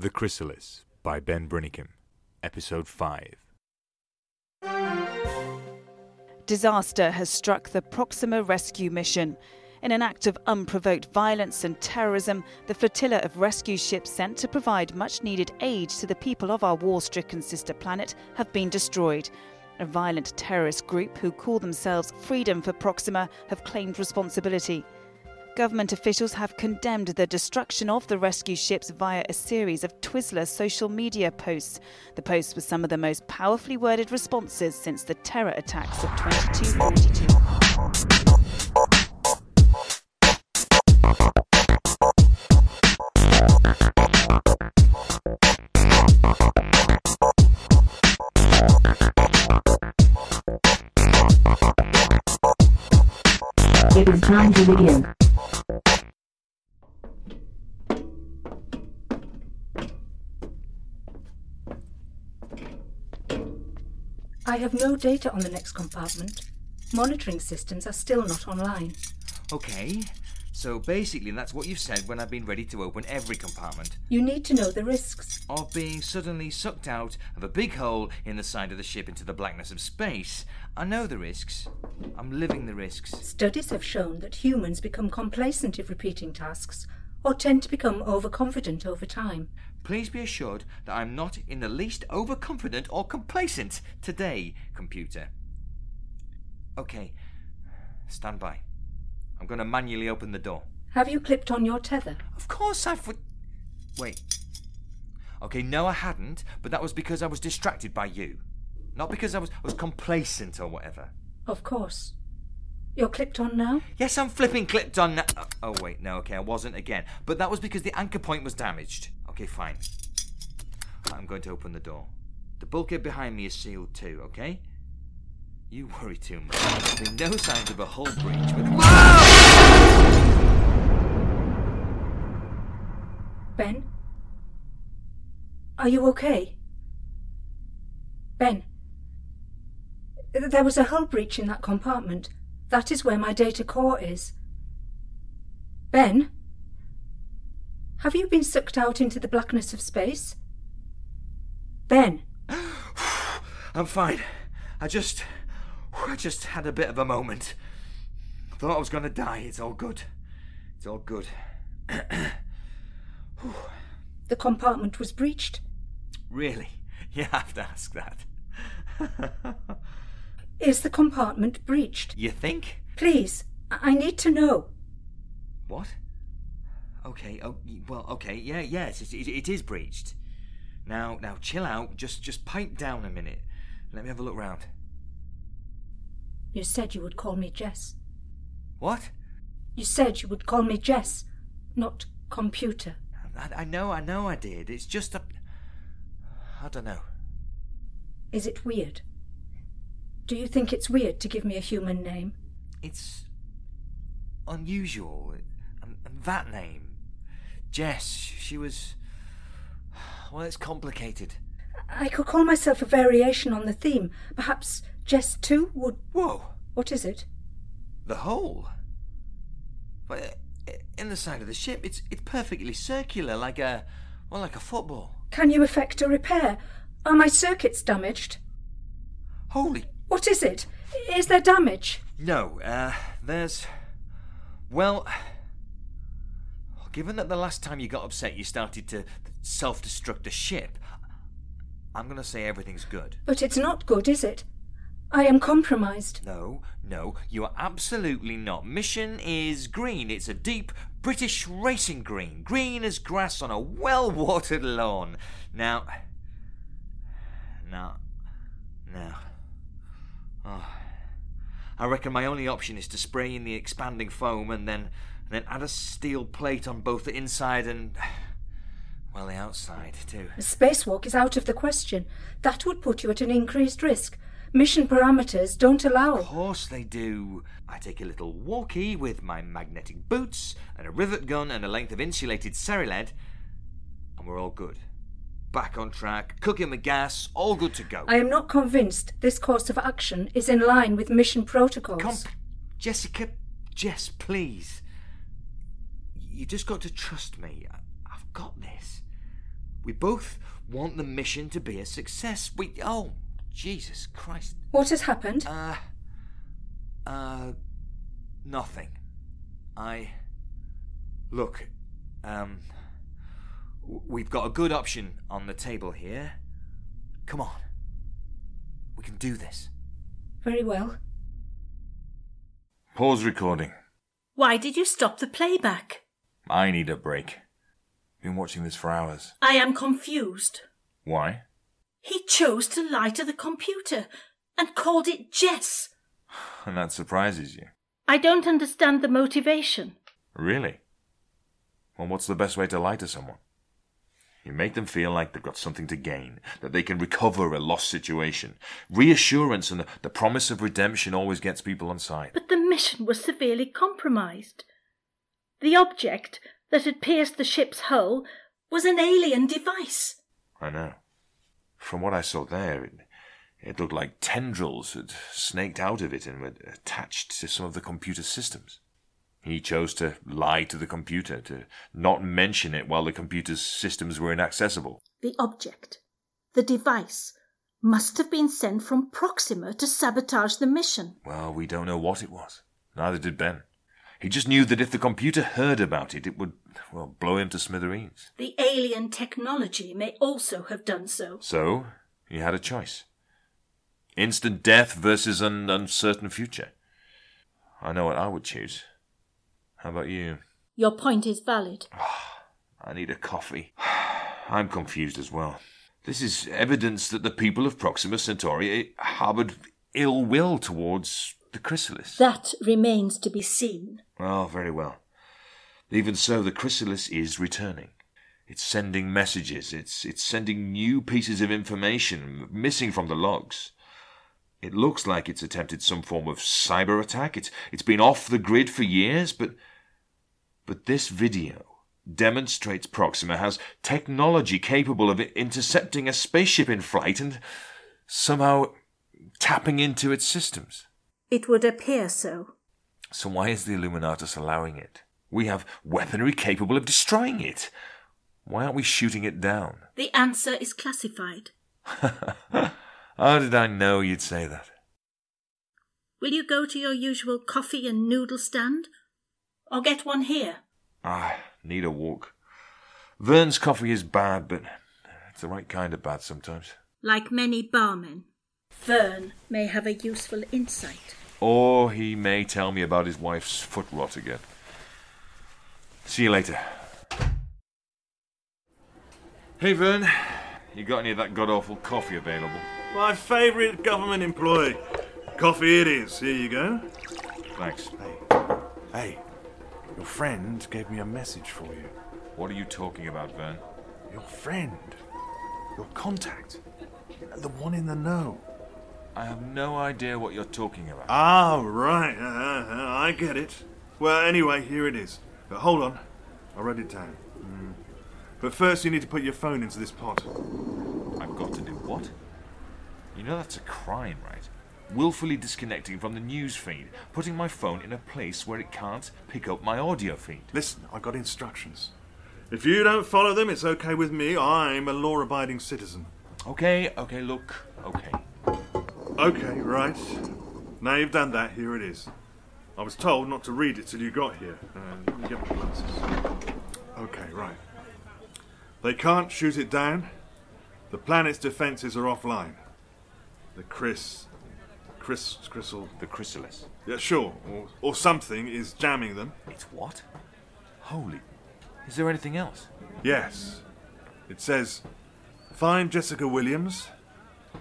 The Chrysalis by Ben Brinicum, Episode 5. Disaster has struck the Proxima rescue mission. In an act of unprovoked violence and terrorism, the flotilla of rescue ships sent to provide much needed aid to the people of our war stricken sister planet have been destroyed. A violent terrorist group who call themselves Freedom for Proxima have claimed responsibility. Government officials have condemned the destruction of the rescue ships via a series of Twizzler social media posts. The posts were some of the most powerfully worded responses since the terror attacks of 2242. I have no data on the next compartment. Monitoring systems are still not online. Okay, so basically that's what you've said when I've been ready to open every compartment. You need to know the risks. Of being suddenly sucked out of a big hole in the side of the ship into the blackness of space. I know the risks. I'm living the risks. Studies have shown that humans become complacent if repeating tasks, or tend to become overconfident over time. Please be assured that I'm not in the least overconfident or complacent today, computer. Okay, stand by. I'm going to manually open the door. Have you clipped on your tether? Of course I've. w- Wait. Okay, no, I hadn't, but that was because I was distracted by you. Not because I was, I was complacent or whatever. Of course. You're clipped on now? Yes, I'm flipping clipped on. Na- oh, wait, no, okay, I wasn't again. But that was because the anchor point was damaged. Okay, fine. I'm going to open the door. The bulkhead behind me is sealed too, okay? You worry too much. There's no signs of a hull breach, but. Ben? Are you okay? Ben? There was a hull breach in that compartment. That is where my data core is. Ben? Have you been sucked out into the blackness of space? Ben? I'm fine. I just. I just had a bit of a moment. Thought I was going to die. It's all good. It's all good. The compartment was breached. Really? You have to ask that. Is the compartment breached? You think? Please, I I need to know. What? Okay. Oh, well. Okay. Yeah. Yes. It, it, it is breached. Now, now, chill out. Just, just pipe down a minute. Let me have a look round. You said you would call me Jess. What? You said you would call me Jess, not computer. I, I know. I know. I did. It's just a. I don't know. Is it weird? Do you think it's weird to give me a human name? It's unusual. And, and that name, Jess. She was. Well, it's complicated. I could call myself a variation on the theme. Perhaps Jess 2 would. Whoa. What is it? The hole. But in the side of the ship, it's it's perfectly circular, like a well, like a football. Can you effect a repair? Are my circuits damaged? Holy What is it? Is there damage? no! Uh, there's well. Given that the last time you got upset, you started to self-destruct a ship, I'm going to say everything's good. But it's not good, is it? I am compromised. No, no, you are absolutely not. Mission is green. It's a deep British racing green. Green as grass on a well watered lawn. Now. Now. Now. Oh. I reckon my only option is to spray in the expanding foam and then. And then add a steel plate on both the inside and. Well, the outside, too. A spacewalk is out of the question. That would put you at an increased risk. Mission parameters don't allow. Of course they do. I take a little walkie with my magnetic boots and a rivet gun and a length of insulated ceriled, and we're all good. Back on track, cooking the gas, all good to go. I am not convinced this course of action is in line with mission protocols. Come, Jessica, Jess, please. You just got to trust me. I've got this. We both want the mission to be a success. We. Oh, Jesus Christ. What has happened? Uh. Uh. Nothing. I. Look, um. W- We've got a good option on the table here. Come on. We can do this. Very well. Pause recording. Why did you stop the playback? I need a break. Been watching this for hours. I am confused. Why? He chose to lie to the computer and called it Jess. And that surprises you. I don't understand the motivation. Really? Well, what's the best way to lie to someone? You make them feel like they've got something to gain, that they can recover a lost situation. Reassurance and the, the promise of redemption always gets people on side. But the mission was severely compromised. The object that had pierced the ship's hull was an alien device. I know. From what I saw there, it, it looked like tendrils had snaked out of it and were attached to some of the computer systems. He chose to lie to the computer, to not mention it while the computer's systems were inaccessible. The object, the device, must have been sent from Proxima to sabotage the mission. Well, we don't know what it was. Neither did Ben. He just knew that if the computer heard about it, it would, well, blow him to smithereens. The alien technology may also have done so. So, he had a choice. Instant death versus an uncertain future. I know what I would choose. How about you? Your point is valid. I need a coffee. I'm confused as well. This is evidence that the people of Proxima Centauri eh, harbored ill will towards the chrysalis. That remains to be seen. Oh, very well. Even so, the chrysalis is returning. It's sending messages. It's it's sending new pieces of information missing from the logs. It looks like it's attempted some form of cyber attack. It's it's been off the grid for years, but but this video demonstrates Proxima has technology capable of intercepting a spaceship in flight and somehow tapping into its systems. It would appear so. So why is the Illuminatus allowing it? We have weaponry capable of destroying it. Why aren't we shooting it down? The answer is classified. How did I know you'd say that? Will you go to your usual coffee and noodle stand? Or get one here? Ah, need a walk. Vern's coffee is bad, but it's the right kind of bad sometimes. Like many barmen, Vern may have a useful insight. Or he may tell me about his wife's foot rot again. See you later. Hey, Vern. You got any of that god awful coffee available? My favourite government employee. Coffee it is. Here you go. Thanks. Hey, hey, your friend gave me a message for you. What are you talking about, Vern? Your friend, your contact, the one in the know. I have no idea what you're talking about. Ah, right. Uh, uh, I get it. Well, anyway, here it is. But hold on, I'll write it down. Mm. But first, you need to put your phone into this pot. I've got to do what? You know that's a crime, right? Willfully disconnecting from the news feed, putting my phone in a place where it can't pick up my audio feed. Listen, I got instructions. If you don't follow them, it's okay with me. I'm a law-abiding citizen. Okay, okay, look, okay. Okay, right. Now you've done that, here it is. I was told not to read it till you got here. Uh, let me get my glasses. Okay, right. They can't shoot it down. The planet's defenses are offline. The Chris. Chris. Crystal. The chrysalis. Yeah, sure. Or, or something is jamming them. It's what? Holy. Is there anything else? Yes. It says, Find Jessica Williams.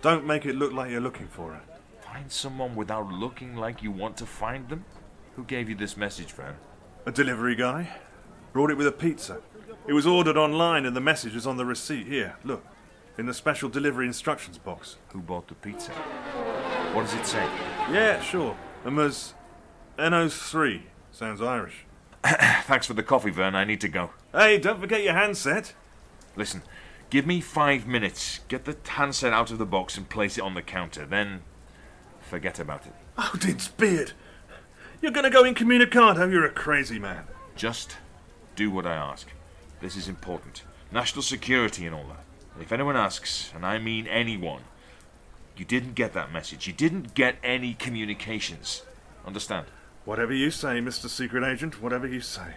Don't make it look like you're looking for her. Find someone without looking like you want to find them? Who gave you this message, Vern? A delivery guy. Brought it with a pizza. It was ordered online and the message is on the receipt here. Look. In the special delivery instructions box. Who bought the pizza? What does it say? Yeah, sure. Um, and there's NO3. Sounds Irish. Thanks for the coffee, Vern. I need to go. Hey, don't forget your handset. Listen, give me five minutes. Get the handset out of the box and place it on the counter. Then forget about it. Oh, Odin's beard. You're gonna go incommunicado? You're a crazy man. Just do what I ask. This is important. national security and all that. And if anyone asks, and I mean anyone, you didn't get that message. You didn't get any communications. Understand? Whatever you say, Mr. Secret Agent, whatever you say.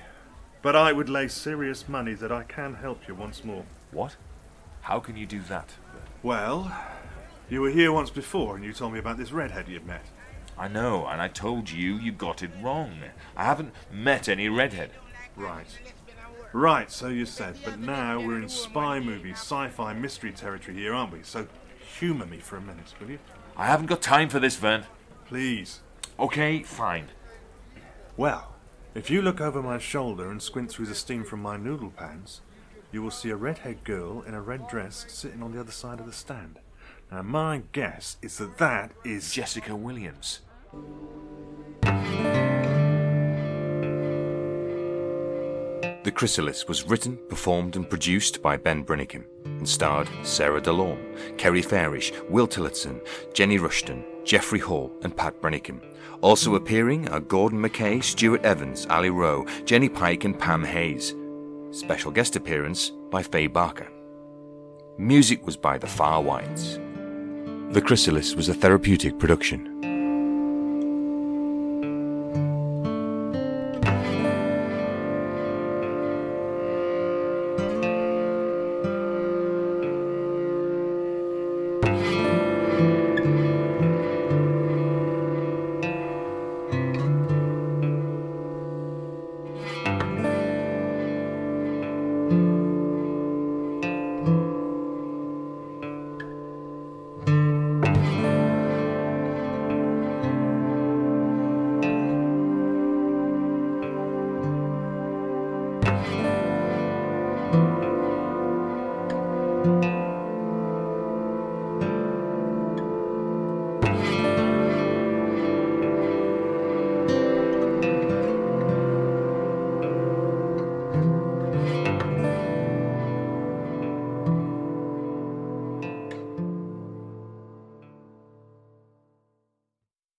But I would lay serious money that I can help you once more. What? How can you do that? Well, you were here once before and you told me about this redhead you'd met. I know, and I told you you got it wrong. I haven't met any redhead. Right. Right, so you said, but now we're in spy movie, sci fi mystery territory here, aren't we? So humour me for a minute, will you? I haven't got time for this, Vern. Please. Okay, fine. Well, if you look over my shoulder and squint through the steam from my noodle pans, you will see a red-haired girl in a red dress sitting on the other side of the stand. Now, my guess is that that is Jessica Williams. The Chrysalis was written, performed, and produced by Ben Brinnicum and starred Sarah DeLorme, Kerry Fairish, Will Tillotson, Jenny Rushton, Jeffrey Hall, and Pat Brinnicum. Also appearing are Gordon McKay, Stuart Evans, Ali Rowe, Jenny Pike, and Pam Hayes. Special guest appearance by Faye Barker. Music was by The Far Whites. The Chrysalis was a therapeutic production Música